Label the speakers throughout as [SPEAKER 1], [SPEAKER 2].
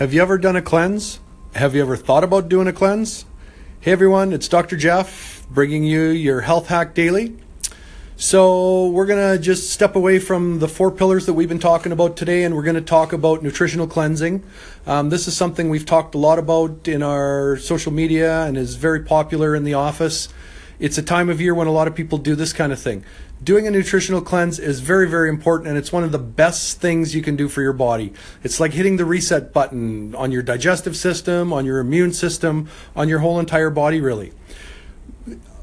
[SPEAKER 1] Have you ever done a cleanse? Have you ever thought about doing a cleanse? Hey everyone, it's Dr. Jeff bringing you your health hack daily. So, we're going to just step away from the four pillars that we've been talking about today and we're going to talk about nutritional cleansing. Um, this is something we've talked a lot about in our social media and is very popular in the office. It's a time of year when a lot of people do this kind of thing. Doing a nutritional cleanse is very, very important and it's one of the best things you can do for your body. It's like hitting the reset button on your digestive system, on your immune system, on your whole entire body, really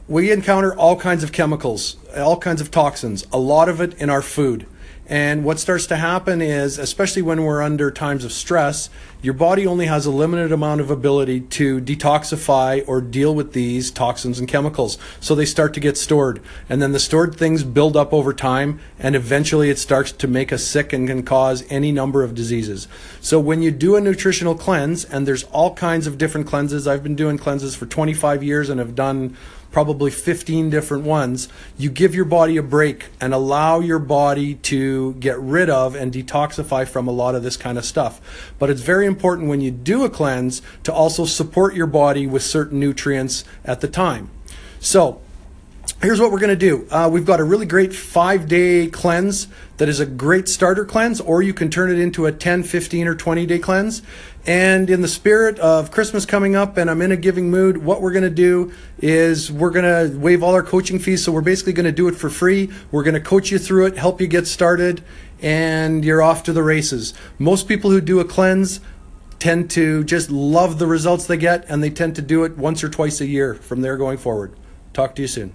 [SPEAKER 1] we encounter all kinds of chemicals, all kinds of toxins, a lot of it in our food. And what starts to happen is, especially when we're under times of stress, your body only has a limited amount of ability to detoxify or deal with these toxins and chemicals. So they start to get stored. And then the stored things build up over time, and eventually it starts to make us sick and can cause any number of diseases. So when you do a nutritional cleanse, and there's all kinds of different cleanses, I've been doing cleanses for 25 years and have done probably 15 different ones, you give your body a break and allow your body to get rid of and detoxify from a lot of this kind of stuff. But it's very important when you do a cleanse to also support your body with certain nutrients at the time. So, here's what we're going to do. Uh, we've got a really great five day cleanse that is a great starter cleanse, or you can turn it into a 10, 15, or 20 day cleanse. And in the spirit of Christmas coming up and I'm in a giving mood, what we're going to do is we're going to waive all our coaching fees. So we're basically going to do it for free. We're going to coach you through it, help you get started, and you're off to the races. Most people who do a cleanse tend to just love the results they get, and they tend to do it once or twice a year from there going forward. Talk to you soon.